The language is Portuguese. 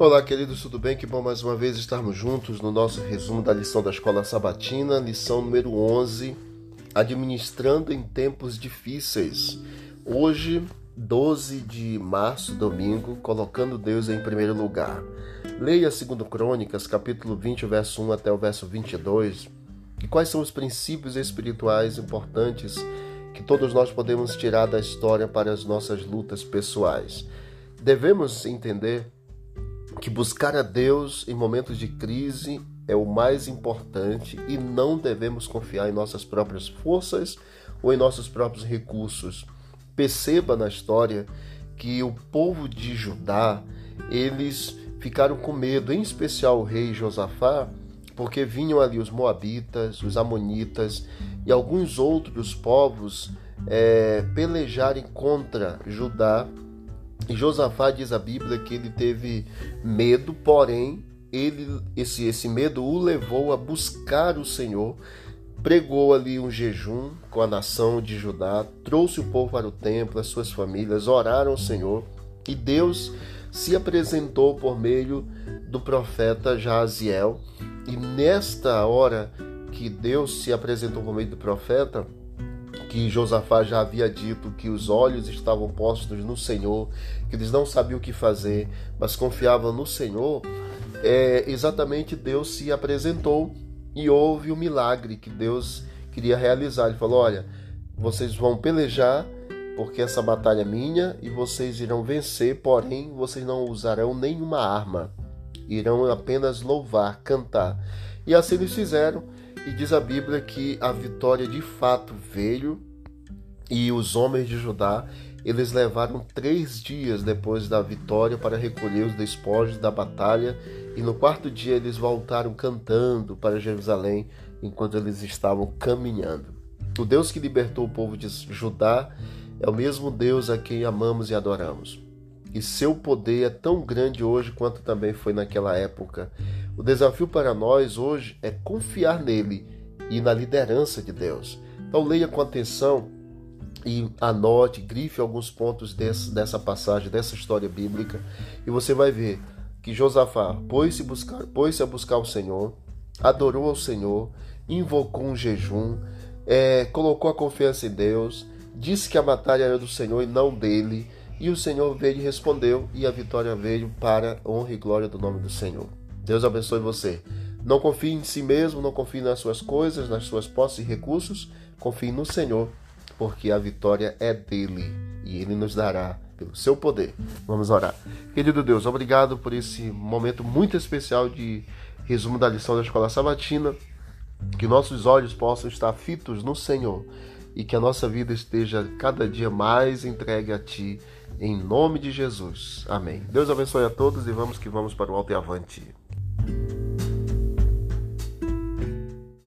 Olá, queridos, tudo bem? Que bom mais uma vez estarmos juntos no nosso resumo da lição da Escola Sabatina, lição número 11, Administrando em Tempos Difíceis. Hoje, 12 de março, domingo, colocando Deus em primeiro lugar. Leia 2 Crônicas, capítulo 20, verso 1 até o verso 22. E quais são os princípios espirituais importantes que todos nós podemos tirar da história para as nossas lutas pessoais? Devemos entender que buscar a Deus em momentos de crise é o mais importante e não devemos confiar em nossas próprias forças ou em nossos próprios recursos. Perceba na história que o povo de Judá, eles ficaram com medo, em especial o rei Josafá, porque vinham ali os moabitas, os amonitas e alguns outros povos é, pelejarem contra Judá Josafá diz a Bíblia que ele teve medo, porém ele esse esse medo o levou a buscar o Senhor, pregou ali um jejum com a nação de Judá, trouxe o povo para o templo, as suas famílias oraram ao Senhor e Deus se apresentou por meio do profeta Jaziel. E nesta hora que Deus se apresentou por meio do profeta, que Josafá já havia dito que os olhos estavam postos no Senhor, que eles não sabiam o que fazer, mas confiavam no Senhor, é, exatamente Deus se apresentou e houve o milagre que Deus queria realizar. Ele falou: Olha, vocês vão pelejar, porque essa batalha é minha, e vocês irão vencer, porém vocês não usarão nenhuma arma, irão apenas louvar, cantar. E assim eles fizeram. E diz a Bíblia que a vitória de fato veio e os homens de Judá eles levaram três dias depois da vitória para recolher os despojos da batalha e no quarto dia eles voltaram cantando para Jerusalém enquanto eles estavam caminhando. O Deus que libertou o povo de Judá é o mesmo Deus a quem amamos e adoramos. E seu poder é tão grande hoje quanto também foi naquela época. O desafio para nós hoje é confiar nele e na liderança de Deus. Então leia com atenção e anote, grife alguns pontos desse, dessa passagem, dessa história bíblica, e você vai ver que Josafá pôs-se buscar, pôs a buscar o Senhor, adorou ao Senhor, invocou um jejum, é, colocou a confiança em Deus, disse que a batalha era do Senhor e não dele, e o Senhor veio e respondeu, e a vitória veio para a honra e glória do nome do Senhor. Deus abençoe você. Não confie em si mesmo, não confie nas suas coisas, nas suas posses e recursos. Confie no Senhor, porque a vitória é dele e ele nos dará pelo seu poder. Vamos orar. Querido Deus, obrigado por esse momento muito especial de resumo da lição da escola sabatina. Que nossos olhos possam estar fitos no Senhor e que a nossa vida esteja cada dia mais entregue a Ti, em nome de Jesus. Amém. Deus abençoe a todos e vamos que vamos para o alto e avante.